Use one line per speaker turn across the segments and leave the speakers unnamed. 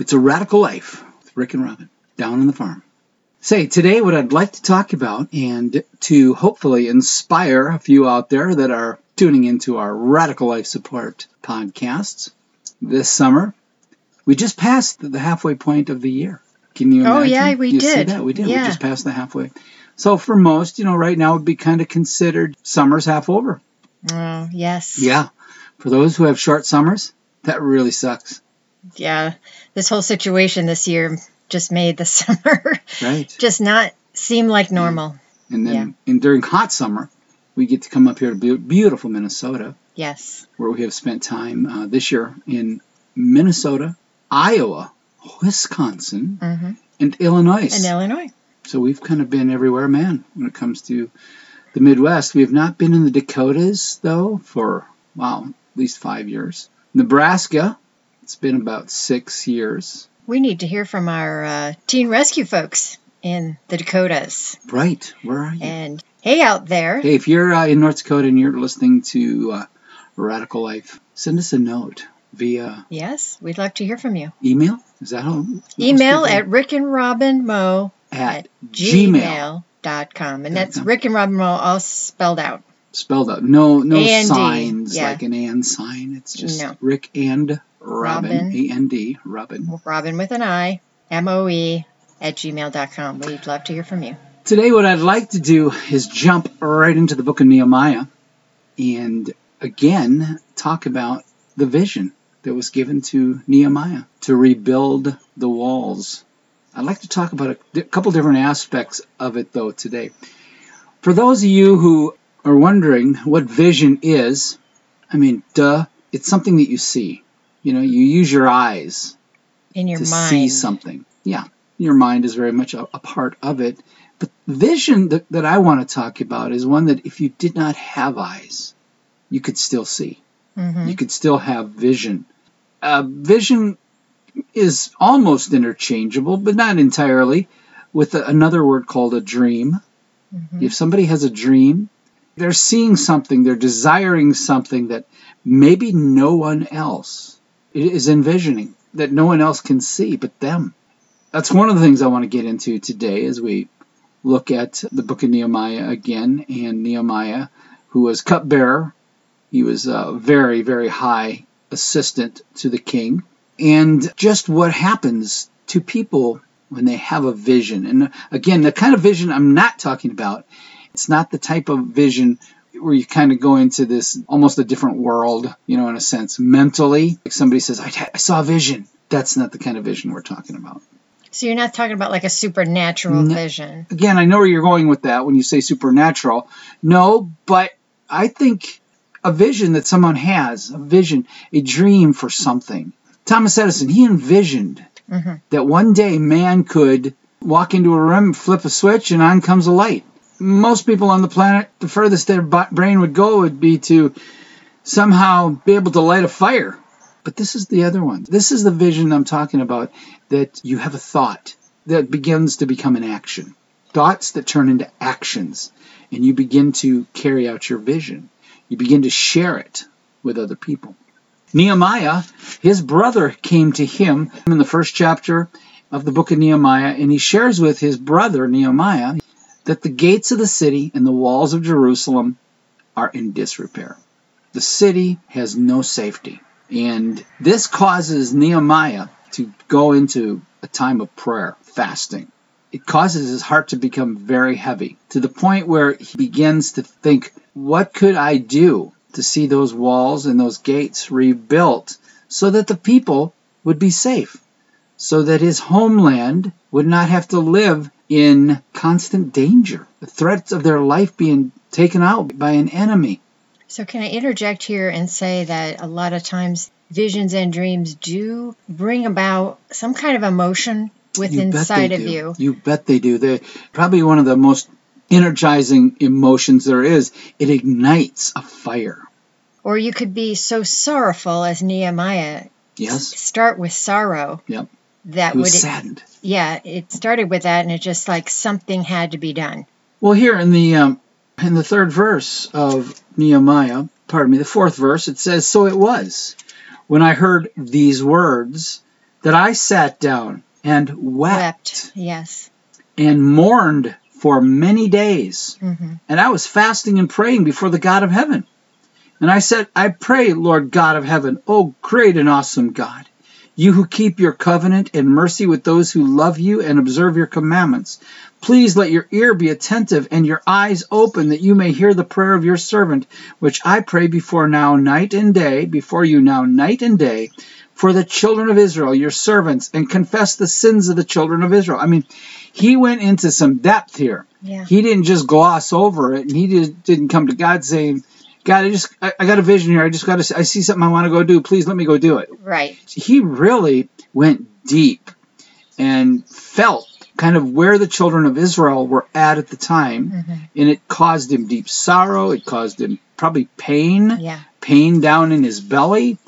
It's a radical life with Rick and Robin down on the farm. Say, today what I'd like to talk about and to hopefully inspire a few out there that are tuning into our Radical Life Support podcasts this summer. We just passed the halfway point of the year. Can you oh, imagine?
Oh, yeah, we
you See that? We did.
Yeah.
We just passed the halfway. So for most, you know, right now would be kind of considered summer's half over.
Oh, yes.
Yeah. For those who have short summers, that really sucks.
Yeah. This whole situation this year just made the summer
Right.
just not seem like normal.
And then
Yeah.
and during hot summer, we get to come up here to beautiful Minnesota,
Yes.
where we have spent time uh, this year in Minnesota, Iowa, Wisconsin,
hmm
and Illinois.
And Illinois.
So we've kind of been everywhere, man, when it comes to the Midwest. We have not been in the Dakotas, though, for, wow, at least five years. Nebraska, it's been about six years.
We need to hear from our uh, teen rescue folks in the Dakotas.
Right. Where are you?
And hey, out there.
Hey, if you're uh, in North Dakota and you're listening to uh, Radical Life, send us a note via
Yes, we'd love to hear from you.
email. Is that how?
Email at Rick and Robin Moe
at
at
Gmail.
gmail.com. And that's. Rick and Robin Moe all spelled out.
spelled out. No, no
A&D,
signs
yeah.
like an and sign. It's just
No.
Rick and Robin. A N D. Robin.
Robin with an I, M O E, at gmail.com. We'd love to hear from you.
Today, what I'd like to do is jump right into the book of Nehemiah and again talk about the vision that was given to Nehemiah to rebuild the walls. I'd like to talk about a couple different aspects of it, though, today. For those of you who are wondering what vision is, I mean, duh, it's something that you see. You know, you use your eyes
In your
to
mind.
see something. Yeah, your mind is very much a, a part of it. But vision that, that I want to talk about is one that if you did not have eyes, you could still see.
Mhm.
You could still have vision. Uh, vision is almost interchangeable, but not entirely, with a, another word called a dream.
Mhm.
If somebody has a dream, they're seeing something, they're desiring something that maybe no one else is envisioning, that no one else can see but them. That's one of the things I want to get into today as we look at the book of Nehemiah again. And Nehemiah, who was cupbearer, he was a very, very high assistant to the king. And just what happens to people when they have a vision. And again, the kind of vision I'm not talking about, it's not the type of vision where you kind of go into this almost a different world, you know, in a sense, mentally. Like somebody says, I, I saw a vision. That's not the kind of vision we're talking about.
So you're not talking about like a supernatural
No.
vision.
Again, I know where you're going with that when you say supernatural. No, but I think a vision that someone has, a vision, a dream for something. Thomas Edison, he envisioned
hmm
that one day man could walk into a room, flip a switch, and on comes a light. Most people on the planet, the furthest their brain would go would be to somehow be able to light a fire. But this is the other one. This is the vision I'm talking about that you have a thought that begins to become an action. Thoughts that turn into actions, and you begin to carry out your vision. You begin to share it with other people. Nehemiah, his brother came to him in the first chapter of the book of Nehemiah, and he shares with his brother Nehemiah that the gates of the city and the walls of Jerusalem are in disrepair. The city has no safety. And this causes Nehemiah to go into a time of prayer, fasting. It causes his heart to become very heavy to the point where he begins to think, what could I do to see those walls and those gates rebuilt so that the people would be safe, so that his homeland would not have to live in constant danger, the threats of their life being taken out by an enemy.
So can I interject here and say that a lot of times visions and dreams do bring about some kind of emotion with
You
inside of
do.
you.
You bet they do. They're probably one of the most energizing emotions there is. It ignites a fire.
Or you could be so sorrowful as Nehemiah.
Yes.
Start with sorrow.
Yep.
That would
saddened.
yeah, it started with that and it just like something had to be done.
Well, here in the um, in the third verse of Nehemiah, pardon me, the fourth verse, it says, "So it was when I heard these words that I sat down and wept,
Wept. Yes.
and mourned for many days.
hmm
And I was fasting and praying before the God of heaven. And I said, I pray, Lord God of heaven, O great and awesome God, you who keep your covenant and mercy with those who love you and observe your commandments. Please let your ear be attentive and your eyes open that you may hear the prayer of your servant, which I pray before now night and day, before you now night and day, for the children of Israel, your servants, and confess the sins of the children of Israel. I mean, he went into some depth here
Yeah.
he didn't just gloss over it and he didn't come to god saying god i just i, I got a vision here. I just got to i see something i want to go do. Please let me go do it.
Right.
he really went deep and felt kind of where the children of israel were at at the time
hmm
and it caused him deep sorrow. It caused him probably pain
Yeah.
pain down in his belly.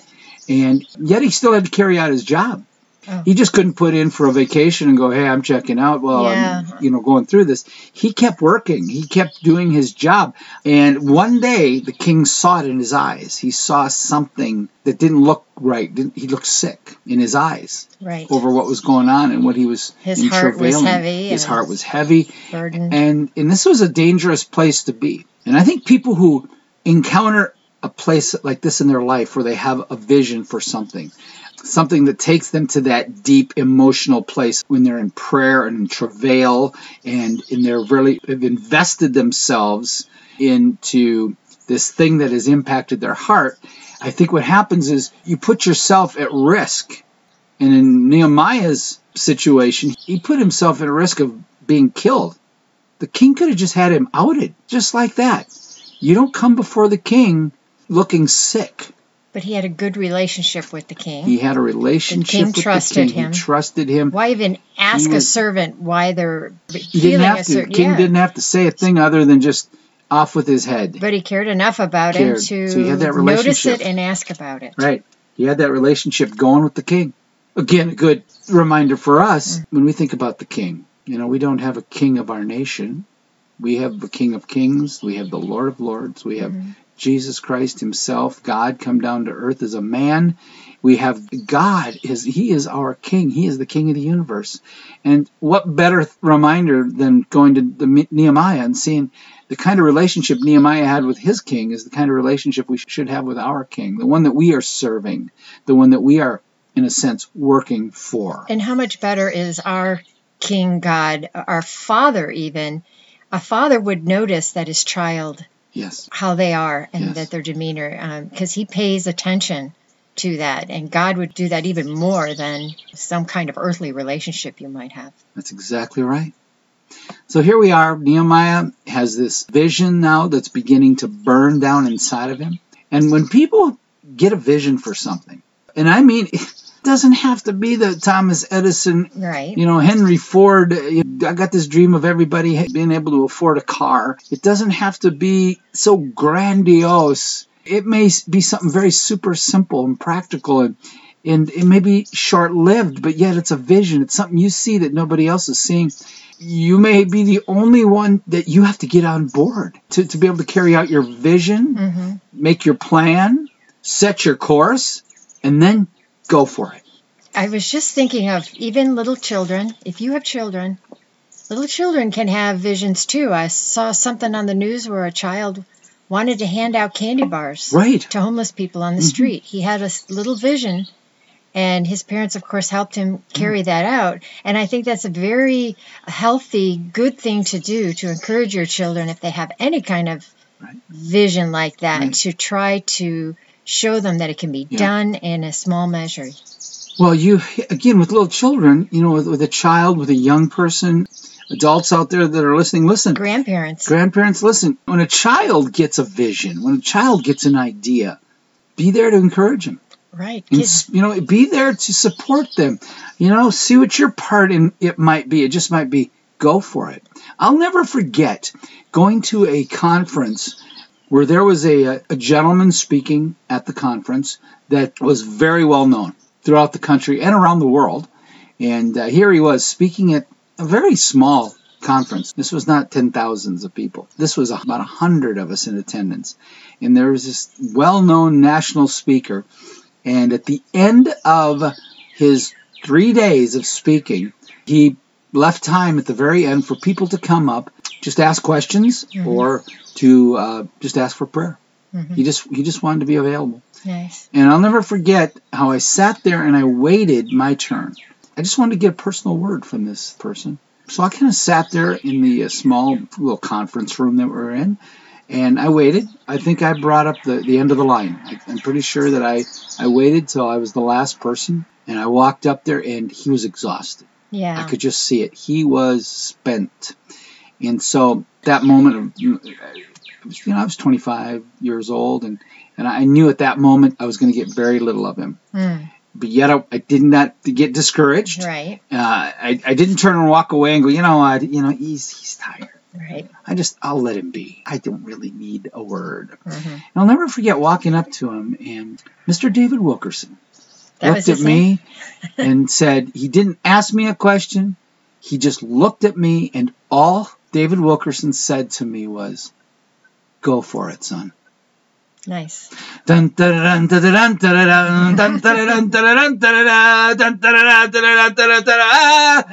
And yet he still had to carry out his job
Oh.
he just couldn't put in for a vacation and go hey i'm checking out well
Yeah.
i'm you know going through this he kept working he kept doing his job and one day the king saw it in his eyes he saw something that didn't look right didn't, he looked sick in his eyes
Right.
over what was going on and what he was
His
in
heart was heavy
his heart was heavy
Burden.
and and this was a dangerous place to be. And I think people who encounter a place like this in their life where they have a vision for something, something that takes them to that deep emotional place when they're in prayer and in travail and in their really have invested themselves into this thing that has impacted their heart. I think what happens is you put yourself at risk. And in Nehemiah's situation, he put himself at risk of being killed. The king could have just had him outed, just like that. You don't come before the king looking sick.
But he had a good relationship with the king.
He had a relationship
king
with
trusted
the king.
him.
He trusted him.
Why even ask
He
a servant why they're
He didn't
feeling
have
a
to. The king
yeah.
didn't have to say a thing other than just off with his head.
But he cared enough about
Cared.
him to
So he had that
notice it and ask about it.
Right. He had that relationship going with the king. Again, a good reminder for us
Mm.
when we think about the king. You know, we don't have a king of our nation. We have the King of Kings. We have the Lord of Lords. We have
Mhm.
Jesus Christ Himself, God come down to earth as a man. We have God is He is our King. He is the King of the universe. And what better reminder than going to the Nehemiah and seeing the kind of relationship Nehemiah had with his king is the kind of relationship we should have with our king, the one that we are serving, the one that we are, in a sense, working for.
And how much better is our King God, our Father, even? A father would notice that his child,
Yes.
how they are, and
Yes.
that their demeanor, um, because he pays attention to that. And God would do that even more than some kind of earthly relationship you might have.
That's exactly right. So here we are. Nehemiah has this vision now that's beginning to burn down inside of him. And when people get a vision for something, and I mean, doesn't have to be the Thomas Edison,
Right.
you know, Henry Ford. I got this dream of everybody being able to afford a car. It doesn't have to be so grandiose. It may be something very super simple and practical and and it may be short lived, but yet it's a vision. It's something you see that nobody else is seeing. You may be the only one that you have to get on board to, to be able to carry out your vision,
hmm
make your plan, set your course, and then go for it.
I was just thinking of even little children. If you have children, little children can have visions too. I saw something on the news where a child wanted to hand out candy bars
Right.
to homeless people on the
Mhm.
street. He had a little vision, and his parents, of course, helped him carry that out. And I think that's a very healthy, good thing to do to encourage your children if they have any kind of
Right.
vision like that
Right.
to try to show them that it can be
Yeah.
done in a small measure.
Well, you again with little children, you know, with, with a child, with a young person, adults out there that are listening, listen.
Grandparents.
Grandparents, listen. When a child gets a vision, when a child gets an idea, be there to encourage them.
Right.
And,
Kids,
you know, be there to support them. You know, see what your part in it might be. It just might be go for it. I'll never forget going to a conference where there was a, a gentleman speaking at the conference that was very well known throughout the country and around the world. And uh, here he was speaking at a very small conference. This was not ten thousands of people. This was about a hundred of us in attendance. And there was this well-known national speaker and at the end of his three days of speaking, he left time at the very end for people to come up, just ask questions
Mhm.
or to uh, just ask for prayer.
Mhm.
He just he just wanted to be available.
Nice.
And I'll never forget how I sat there and I waited my turn. I just wanted to get a personal word from this person. So I kind of sat there in the uh, small little conference room that we're in, and I waited. I think I brought up the, the end of the line. I, I'm pretty sure that I, I waited till I was the last person, and I walked up there, and he was exhausted.
Yeah.
I could just see it. He was spent. And so that moment of, you know, I was 25 years old, and, and I knew at that moment I was going to get very little of him.
Mm,
But yet I, I did not get discouraged.
right.
Uh, I, I didn't turn and walk away and go, you know what, you know, he's, he's tired.
Right.
I just, I'll let him be. I don't really need a word.
hmm
And I'll never forget walking up to him and Mr. David Wilkerson
That
looked at me and said, he didn't ask me a question. He just looked at me and all David Wilkerson said to me was, "Go for it, son."
Nice.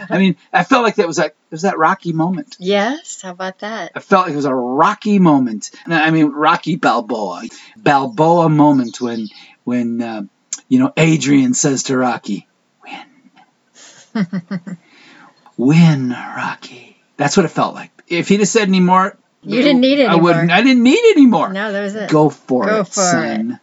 I mean, I felt like that was that was that rocky moment.
Yes, how about that?
I felt like it was a rocky moment. I mean, Rocky Balboa, Balboa moment when when uh, you know Adrian says to Rocky, "Win, win, Rocky." That's what it felt like. If he'd have said any more,
You didn't need
it.
I
wouldn't. I didn't need any more.
No, that was it.
Go for
Go
it,
for
son.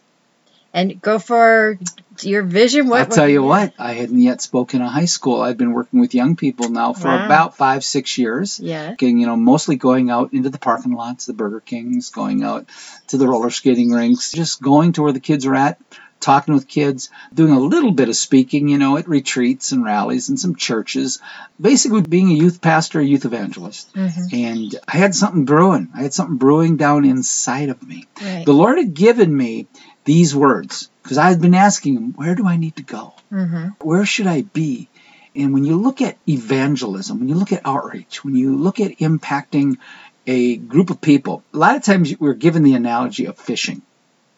And go for your vision. What?
I'll tell you what, I hadn't yet spoken in high school. I've been working with young people now for
Wow.
about five, six years.
Yeah.
Getting, you know, mostly going out into the parking lots, the Burger Kings, going out to the roller skating rinks, just going to where the kids are at, talking with kids, doing a little bit of speaking, you know, at retreats and rallies and some churches. Basically being a youth pastor, a youth evangelist.
hmm
And I had something brewing. I had something brewing down inside of me.
Right.
The Lord had given me these words because I had been asking him, where do I need to go?
hmm
where should I be? And when you look at evangelism, when you look at outreach, when you look at impacting a group of people, a lot of times we're given the analogy of fishing.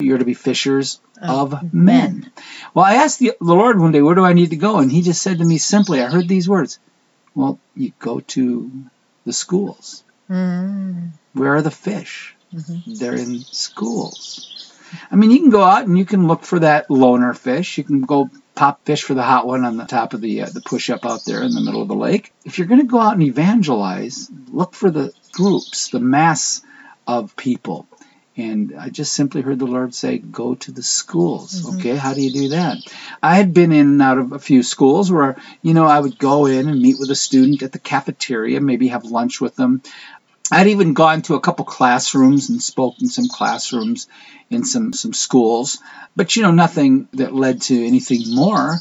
You're to be fishers
Of
men. Well, I asked the, the Lord one day, where do I need to go? And he just said to me simply, I heard these words. Well, you go to the schools.
mm
Where are the fish?
Mhm.
They're in schools. I mean, you can go out and you can look for that loner fish. You can go pop fish for the hot one on the top of the uh, the push up out there in the middle of the lake. If you're going to go out and evangelize, look for the groups, the mass of people. And I just simply heard the Lord say, go to the schools.
Mhm.
Okay, how do you do that? I had been in and out of a few schools where, you know, I would go in and meet with a student at the cafeteria, maybe have lunch with them. I'd even gone to a couple classrooms and spoke in some classrooms in some, some schools, but you know, nothing that led to anything more.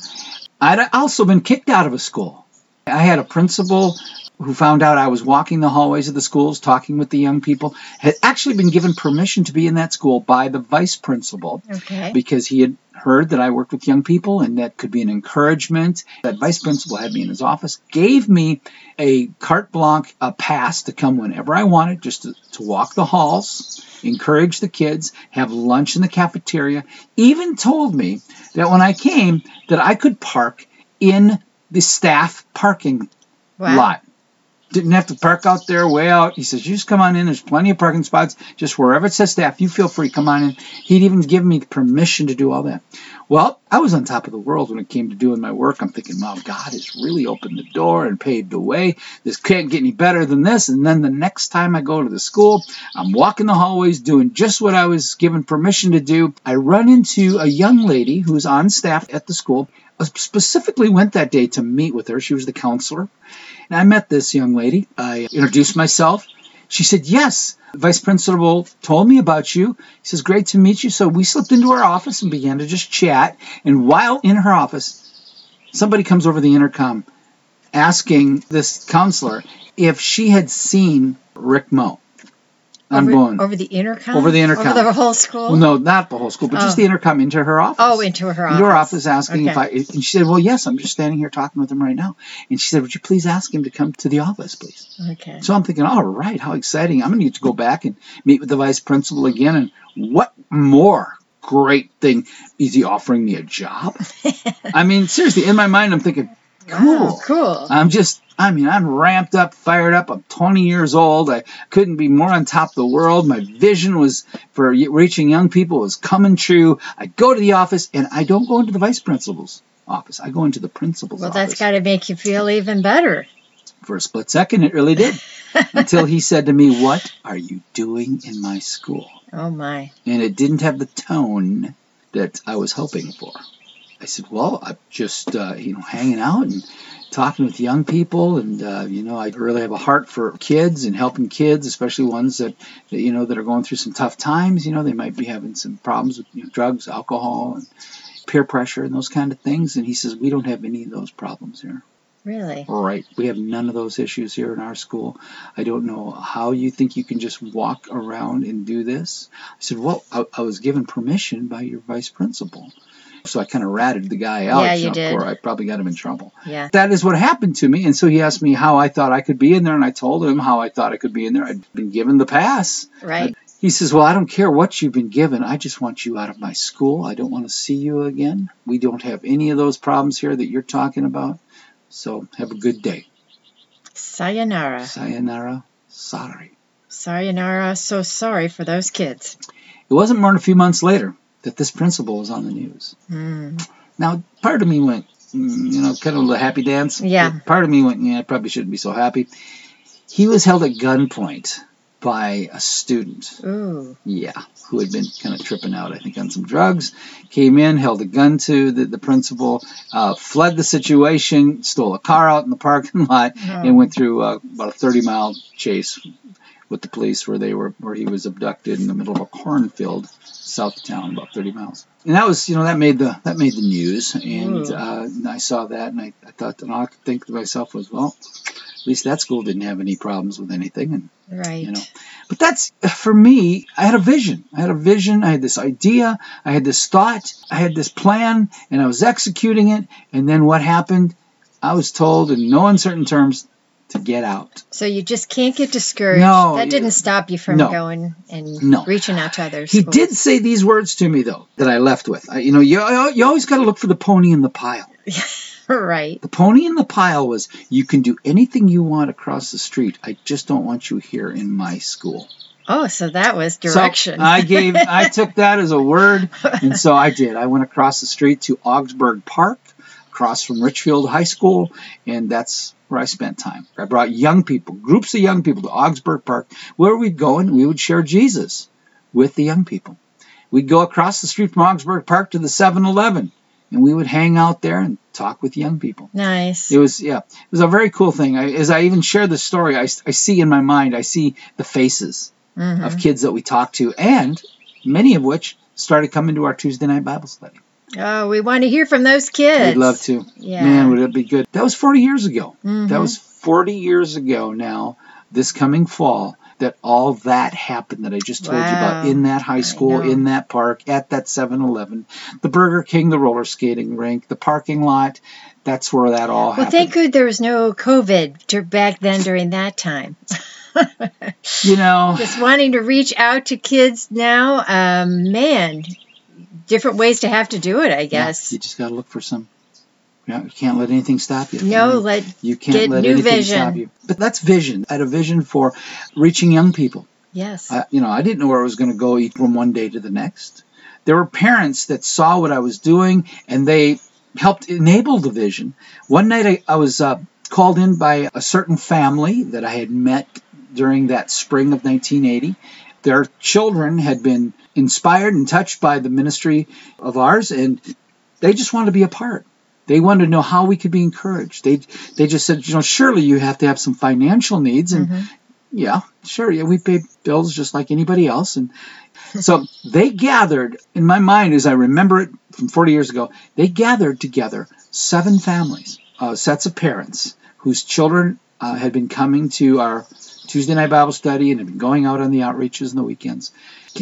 I'd also been kicked out of a school. I had a principal who found out I was walking the hallways of the schools talking with the young people, had actually been given permission to be in that school by the vice principal
Okay.
because he had heard that I worked with young people and that could be an encouragement. That vice principal had me in his office, gave me a carte blanche, a pass to come whenever I wanted, just to, to walk the halls, encourage the kids, have lunch in the cafeteria, even told me that when I came that I could park in the staff parking
Wow.
lot. Didn't have to park out there, way out. He says, "You just come on in. There's plenty of parking spots. Just wherever it says staff, you feel free. Come on in." He'd even given me permission to do all that. Well, I was on top of the world when it came to doing my work. I'm thinking, "Wow, God has really opened the door and paved the way. This can't get any better than this." And then the next time I go to the school, I'm walking the hallways doing just what I was given permission to do. I run into a young lady who's on staff at the school. Specifically went that day to meet with her. She was the counselor. And I met this young lady. I introduced myself. She said, Yes, Vice Principal told me about you. He says, Great to meet you. So we slipped into her office and began to just chat. And while in her office, somebody comes over the intercom asking this counselor if she had seen Rick Moe
over,
going
over the intercom.
Over the intercom.
Over the whole school.
Well, no, not the whole school, but just
Oh.
the intercom into her office
Oh, into her office.
into her office asking if I, and she said, Well, yes, I'm just standing here talking with him right now. And she said, Would you please ask him to come to the office, please?
Okay.
So I'm thinking, All right, how exciting. I'm going to get to go back and meet with the vice principal again. And what more great thing. Is he offering me a job? I mean, seriously, in my mind, I'm thinking, cool.
Wow, cool.
I'm just, I mean, I'm ramped up, fired up. I'm 20 years old. I couldn't be more on top of the world. My vision was for reaching young people was coming true. I go to the office, and I don't go into the vice principal's office. I go into the principal's
Well,
office.
Well, that's got to make you feel even better.
For a split second, it really did. Until he said to me, What are you doing in my school?
Oh my.
And it didn't have the tone that I was hoping for. I said, Well, I'm just, uh, you know, hanging out and talking with young people. And, uh, you know, I really have a heart for kids and helping kids, especially ones that, that, you know, that are going through some tough times. You know, they might be having some problems with you know, drugs, alcohol, and peer pressure and those kind of things. And he says, We don't have any of those problems here.
Really?
Right. We have none of those issues here in our school. I don't know how you think you can just walk around and do this. I said, Well, I, I was given permission by your vice principal. So I kind of ratted the guy out.
Yeah, you did.
Or I probably got him in trouble.
Yeah.
That is what happened to me. And so he asked me how I thought I could be in there, and I told him how I thought I could be in there. I'd been given the pass.
Right.
He says, Well, I don't care what you've been given. I just want you out of my school. I don't want to see you again. We don't have any of those problems here that you're talking about. So have a good day.
Sayonara.
Sayonara. Sorry.
Sayonara. So sorry for those kids.
It wasn't more than a few months later that this principal is on the news.
Mm.
Now, part of me went, mm, you know, kind of a happy dance.
Yeah.
Part of me went, yeah, I probably shouldn't be so happy. He was held at gunpoint by a student.
Ooh.
Yeah, who had been kind of tripping out, I think, on some drugs. Came in, held a gun to the, the principal, uh, fled the situation, stole a car out in the parking lot,
Oh.
and went through uh, about a 30 mile chase with the police where they were where he was abducted in the middle of a cornfield south of town about 30 miles. And that was you know that made the that made the news. And
Ooh.
uh, and i saw that and I, I thought and all i could think to myself was well at least that school didn't have any problems with anything and
Right.
you know. But that's for me i had a vision. I had a vision. I had this idea. I had this thought. I had this plan and i was executing it. And then what happened? I was told in no uncertain terms to get out
So you just can't get discouraged.
No,
that didn't stop you from
No.
going and
No.
reaching out to others.
he did say these words to me though that i left with I, you know you, you always got to look for the pony in the pile
right.
the pony in the pile was you can do anything you want across the street i just don't want you here in my school
Oh, so that was
So
direction.
I gave, I took that as a word, and so I did. I went across the street to Augsburg Park, across from Richfield High School, and that's where I spent time. I brought young people, groups of young people, to Augsburg Park, where we'd go and we would share Jesus with the young people. We'd go across the street from Augsburg Park to the 7-Eleven, and we would hang out there and talk with young people.
nice.
It was yeah, it was a very cool thing. I, as I even share the story, I, I see in my mind, I see the faces
Mhm.
of kids that we talked to, and many of which started coming to our Tuesday night Bible study.
Oh, we want to hear from those kids.
We'd love to.
Yeah.
Man, would it be good? That was 40 years ago.
Mhm.
That was 40 years ago now, this coming fall, that all that happened that I just told you about in that high school, in that park, at that 7 Eleven, the Burger King, the roller skating rink, the parking lot. That's where that all
Well,
happened.
thank good there was no COVID back then during that time.
you know,
Just wanting to reach out to kids now, um, man, different ways to have to do it, I
yeah,
guess.
you just got to look for some. Yeah, you can't let anything stop you. I
No,
mean,
let
You can't
Get
let
new
anything
vision.
stop you. But that's vision. I had a vision for reaching young people.
yes.
I, you know, I didn't know where I was going to go each from one day to the next. There were parents that saw what I was doing and they helped enable the vision. One night I, I was uh, called in by a certain family that I had met during that spring of 1980. Their children had been inspired and touched by the ministry of ours and they just wanted to be a part. They wanted to know how we could be encouraged. They they just said, you know, surely you have to have some financial needs, and
Mhm.
yeah, sure, yeah, we pay bills just like anybody else, and so they gathered. In my mind, as I remember it from 40 years ago, they gathered together seven families, uh, sets of parents whose children uh, had been coming to our Tuesday night Bible study and had been going out on the outreaches and the weekends,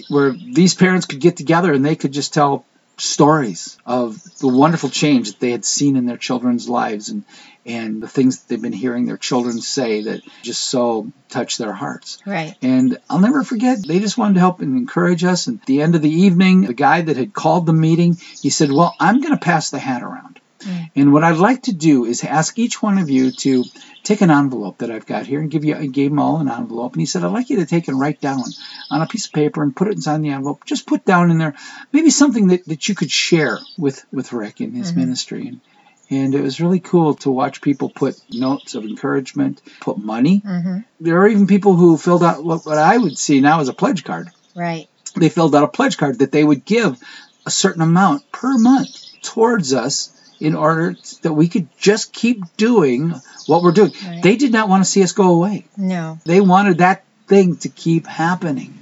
where these parents could get together and they could just tell stories of the wonderful change that they had seen in their children's lives and and the things that they've been hearing their children say that just so touch their hearts.
Right.
And I'll never forget, they just wanted to help and encourage us. And at the end of the evening, the guy that had called the meeting, he said, Well, I'm going to pass the hat around.
Mm.
And what I'd like to do is ask each one of you to take an envelope that I've got here and give you, I gave them all an envelope. And he said, I'd like you to take and write down on a piece of paper and put it inside the envelope. Just put down in there maybe something that, that you could share with, with Rick in his
Mhm.
ministry. And, and it was really cool to watch people put notes of encouragement, put money.
hmm
There are even people who filled out what, what I would see now as a pledge card.
Right.
They filled out a pledge card that they would give a certain amount per month towards us in order that we could just keep doing what we're doing.
Right.
They did not want to see us go away.
No.
They wanted that thing to keep happening.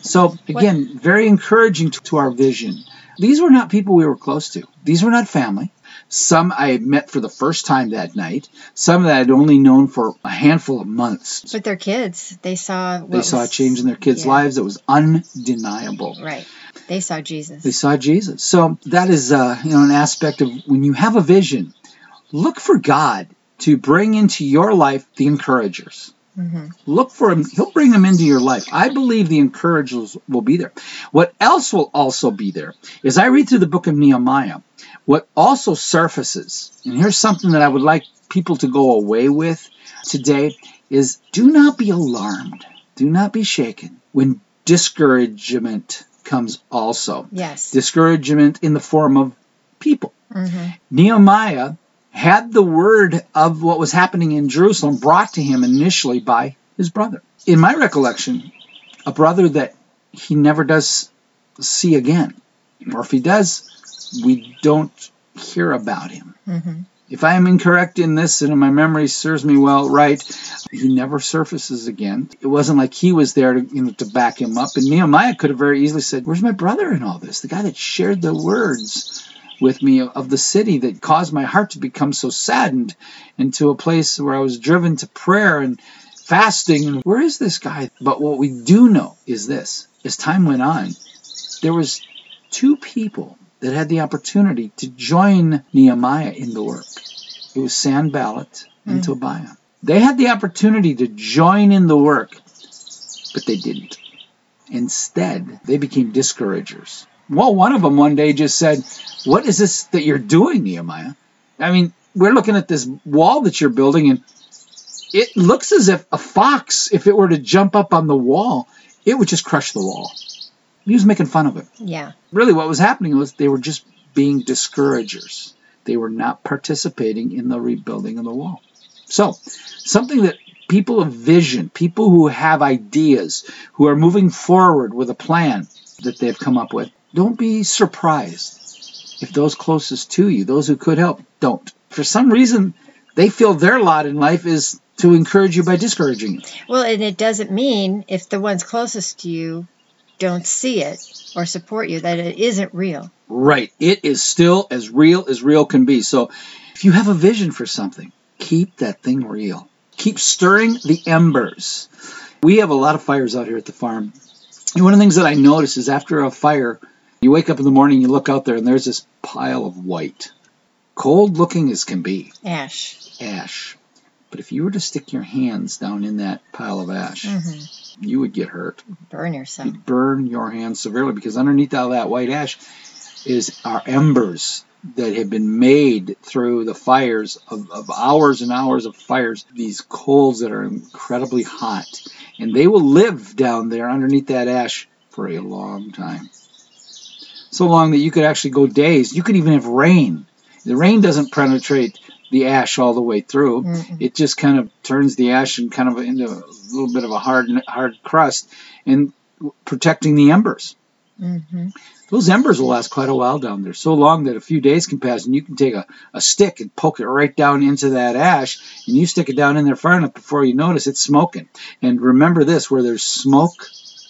So, again, very encouraging to, to our vision. These were not people we were close to, these were not family. Some I had met for the first time that night, some that I'd only known for a handful of months.
But they're kids. They saw. What
They saw a change in their kids'
yeah.
lives that was undeniable.
Right. They saw Jesus.
They saw Jesus. So that is, uh, you know, an aspect of when you have a vision, look for God to bring into your life the encouragers.
hmm
Look for him. He'll bring them into your life. I believe the encouragers will be there. What else will also be there is I read through the book of Nehemiah. What also surfaces, and here's something that I would like people to go away with today, is do not be alarmed. Do not be shaken when discouragement comes also.
Yes.
Discouragement in the form of people.
hmm
Nehemiah had the word of what was happening in Jerusalem brought to him initially by his brother. In my recollection, a brother that he never does see again. Or if he does, we don't hear about him.
hmm
If I am incorrect in this and my memory serves me well right, he never surfaces again. It wasn't like he was there to, you know, to back him up. And Nehemiah could have very easily said, Where's my brother in all this? The guy that shared the words with me of the city that caused my heart to become so saddened into a place where I was driven to prayer and fasting. And where is this guy? But what we do know is this as time went on, there was two people that had the opportunity to join Nehemiah in the work. It was Sanballat and
Mm.
Tobiah. They had the opportunity to join in the work, but they didn't. Instead, they became discouragers. Well, one of them one day just said, What is this that you're doing, Nehemiah? I mean, we're looking at this wall that you're building, and it looks as if a fox, if it were to jump up on the wall, it would just crush the wall. He was making fun of it
Yeah.
really what was happening was they were just being discouragers. They were not participating in the rebuilding of the wall. So, something that people of vision, people who have ideas, who are moving forward with a plan that they've come up with, don't be surprised if those closest to you, those who could help, don't. For some reason, they feel their lot in life is to encourage you by discouraging you.
Well, and it doesn't mean if the ones closest to you don't see it or support you that it isn't real.
Right. It is still as real as real can be. So if you have a vision for something, keep that thing real. Keep stirring the embers. We have a lot of fires out here at the farm. And one of the things that I notice is after a fire, you wake up in the morning, you look out there, and there's this pile of white. Cold looking as can be,
Ash.
ash. But if you were to stick your hands down in that pile of ash,
hmm
you would get hurt.
Burn yourself.
You'd burn your hands severely because underneath all that white ash is our embers that have been made through the fires of, of hours and hours of fires, these coals that are incredibly hot. And they will live down there underneath that ash for a long time. So long that you could actually go days. You could even have rain. The rain doesn't penetrate the ash all the way through.
Mm-mm.
It just kind of turns the ash and kind of into a little bit of a hard hard crust and protecting the embers.
hmm
Those embers will last quite a while down there, so long that a few days can pass and you can take a, a stick and poke it right down into that ash and you stick it down in there far enough before you notice it's smoking. And remember this where there's smoke,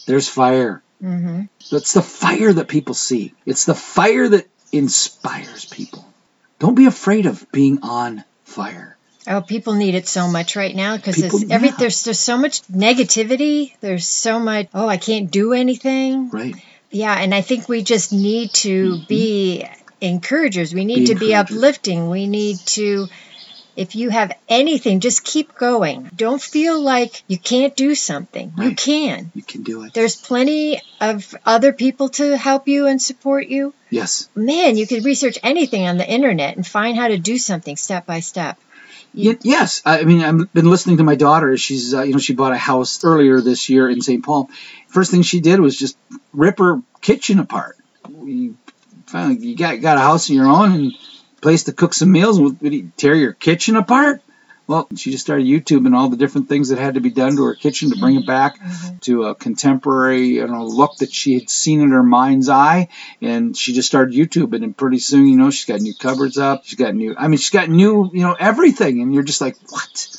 there's fire.
hmm
It's the fire that people see, it's the fire that inspires people. Don't be afraid of being on fire.
Oh, people need it so much right now because
People-
every
yeah.
there's there's so much negativity. There's so much. Oh, I can't do anything.
Right.
Yeah, and I think we just need to mm-hmm. be encouragers. We need
Be
to be uplifting. We need to, if you have anything, just keep going. Don't feel like you can't do something. You can.
You can do it.
There's plenty of other people to help you and support you.
Yes.
Man, you could research anything on the internet and find how to do something step by step.
Y- yes, I mean I've been listening to my daughter. She's uh, you know she bought a house earlier this year in St. Paul. First thing she did was just rip her kitchen apart. You finally you got got a house of your own and place to cook some meals. Would you tear your kitchen apart? Well, she just started YouTube and all the different things that had to be done to her kitchen to bring it back mm-hmm. to a contemporary you know, look that she had seen in her mind's eye. And she just started YouTube, and pretty soon, you know, she's got new cupboards up. She's got new, I mean, she's got new, you know, everything. And you're just like, what?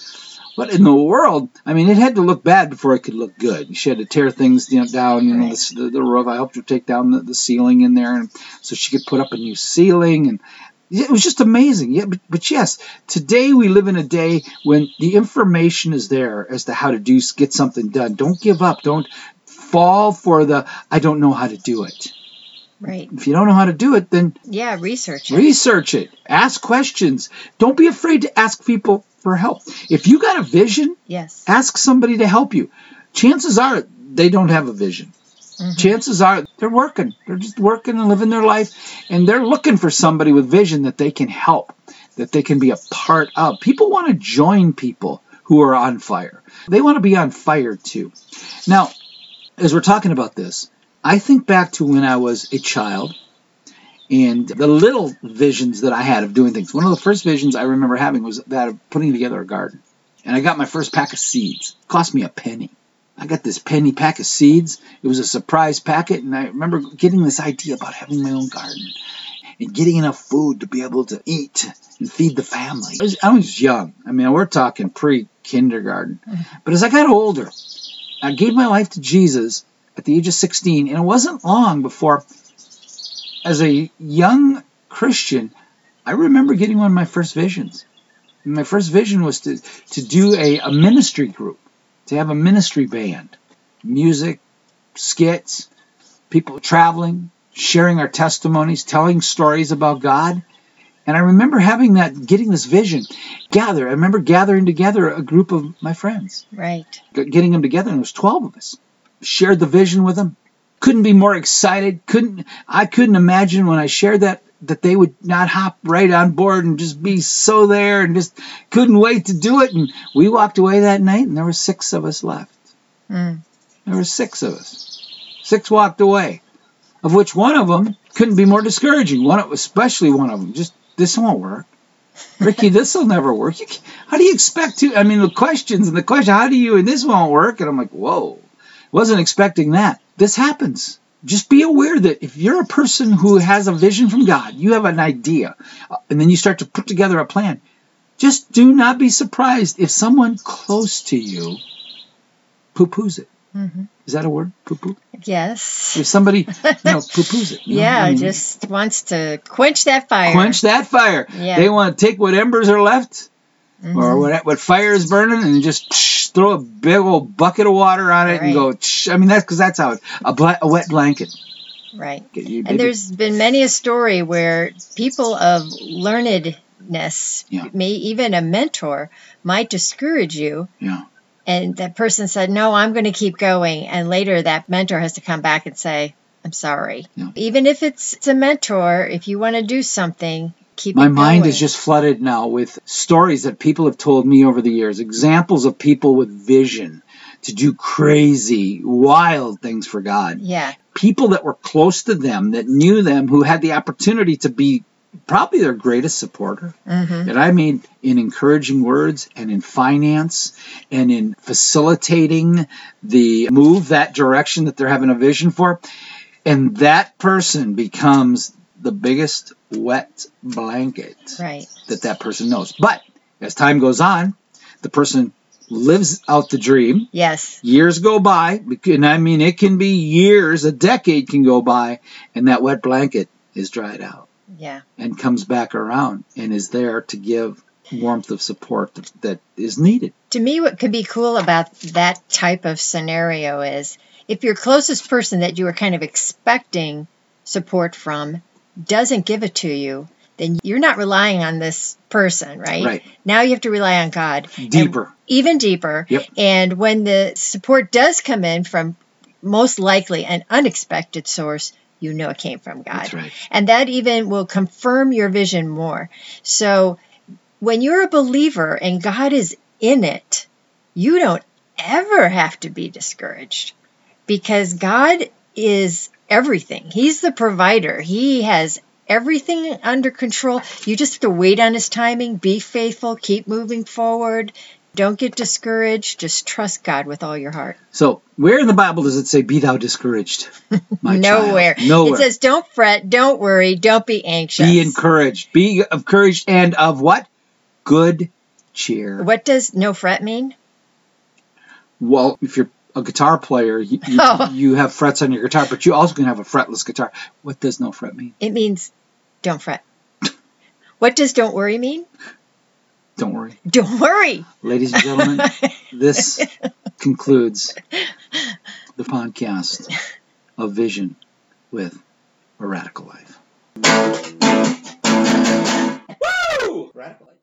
What in the world? I mean, it had to look bad before it could look good. She had to tear things you know, down, you know, the, the, the roof. I helped her take down the, the ceiling in there, and so she could put up a new ceiling. And it was just amazing. Yeah, but, but yes, today we live in a day when the information is there as to how to do get something done. Don't give up. Don't fall for the I don't know how to do it.
Right.
If you don't know how to do it, then
Yeah, research it.
research it. Ask questions. Don't be afraid to ask people for help. If you got a vision,
Yes.
ask somebody to help you. Chances are they don't have a vision.
Mhm.
Chances are they're working. They're just working and living their life, and they're looking for somebody with vision that they can help, that they can be a part of. People want to join people who are on fire. They want to be on fire too. Now, as we're talking about this, I think back to when I was a child and the little visions that I had of doing things. One of the first visions I remember having was that of putting together a garden. And I got my first pack of seeds. It cost me a penny. I got this penny pack of seeds. It was a surprise packet, and I remember getting this idea about having my own garden and getting enough food to be able to eat and feed the family. I was, I was young. I mean, we're talking pre kindergarten. Mm-hmm. But as I got older, I gave my life to Jesus at the age of 16, and it wasn't long before, as a young Christian, I remember getting one of my first visions. And my first vision was to, to do a, a ministry group, to have a ministry band, music, skits, people traveling, sharing our testimonies, telling stories about God. And I remember having that, getting this vision, gather. I remember gathering together a group of my friends,
Right.
getting them together, and there was 12 of us. Shared the vision with them. Couldn't be more excited. Couldn't I couldn't imagine when I shared that that they would not hop right on board and just be so there and just couldn't wait to do it. And we walked away that night, and there were six of us left.
Mm.
There were six of us. Six walked away, of which one of them couldn't be more discouraging. One, especially one of them, just this won't work. Ricky, this will never work. You, how do you expect to? I mean, the questions and the question, how do you, and this won't work? And I'm like, whoa, wasn't expecting that. This happens. Just be aware that if you're a person who has a vision from God, you have an idea, uh, and then you start to put together a plan. Just do not be surprised if someone close to you poo poos it.
hmm
Is that a word? Poo poo?
Yes.
If somebody, you know, poo poos it.
Yeah,
I mean,
just wants to quench that fire.
quench that fire.
Yeah.
They want to take what embers are left
Mhm.
or what, what fire is burning and just psh, throw a big old bucket of water on it and go. I mean, that's because that's how it, a, bla- a wet blanket.
Right.
You,
And there's been many a story where people of learnedness,
Yeah.
may even a mentor, might discourage you.
Yeah.
And that person said, No, I'm going to keep going. And later that mentor has to come back and say, I'm sorry.
Yeah.
Even if it's, it's a mentor, if you want to do something, keep
My mind is just flooded now with stories that people have told me over the years, examples of people with vision to do crazy, wild things for God.
Yeah.
people that were close to them that knew them who had the opportunity to be probably their greatest supporter
hmm
and i mean in encouraging words and in finance and in facilitating the move that direction that they're having a vision for and that person becomes the biggest wet blanket
Right.
that that person knows but as time goes on the person lives out the dream
Yes.
years go by, and I mean it can be years, a decade can go by, and that wet blanket is dried out
Yeah.
and comes back around and is there to give warmth of support that, is needed.
To me, what could be cool about that type of scenario is if your closest person that you were kind of expecting support from doesn't give it to you, then you're not relying on this person, right?
Right.
Now you have to rely on God.
Deeper.
even deeper.
Yep.
And when the support does come in from most likely an unexpected source, you know it came from God.
That's right.
And that even will confirm your vision more. So when you're a believer and God is in it, you don't ever have to be discouraged because God is everything. He's the provider. He has everything under control. You just have to wait on his timing, be faithful, keep moving forward. Don't get discouraged. Just trust God with all your heart.
So, where in the Bible does it say, "Be thou discouraged"? My
Nowhere.
Child? Nowhere.
It says, don't fret, don't worry, don't be anxious.
Be encouraged. Be encouraged and of what? Good cheer.
What does no fret mean?
Well, if you're a guitar player, you, you,
Oh.
you have frets on your guitar, but you also can have a fretless guitar. What does no fret mean?
It means don't fret. What does don't worry mean?
Don't worry.
Don't worry.
Ladies and gentlemen, this concludes the podcast of Vision with a Radical Life.
Woo! Radical.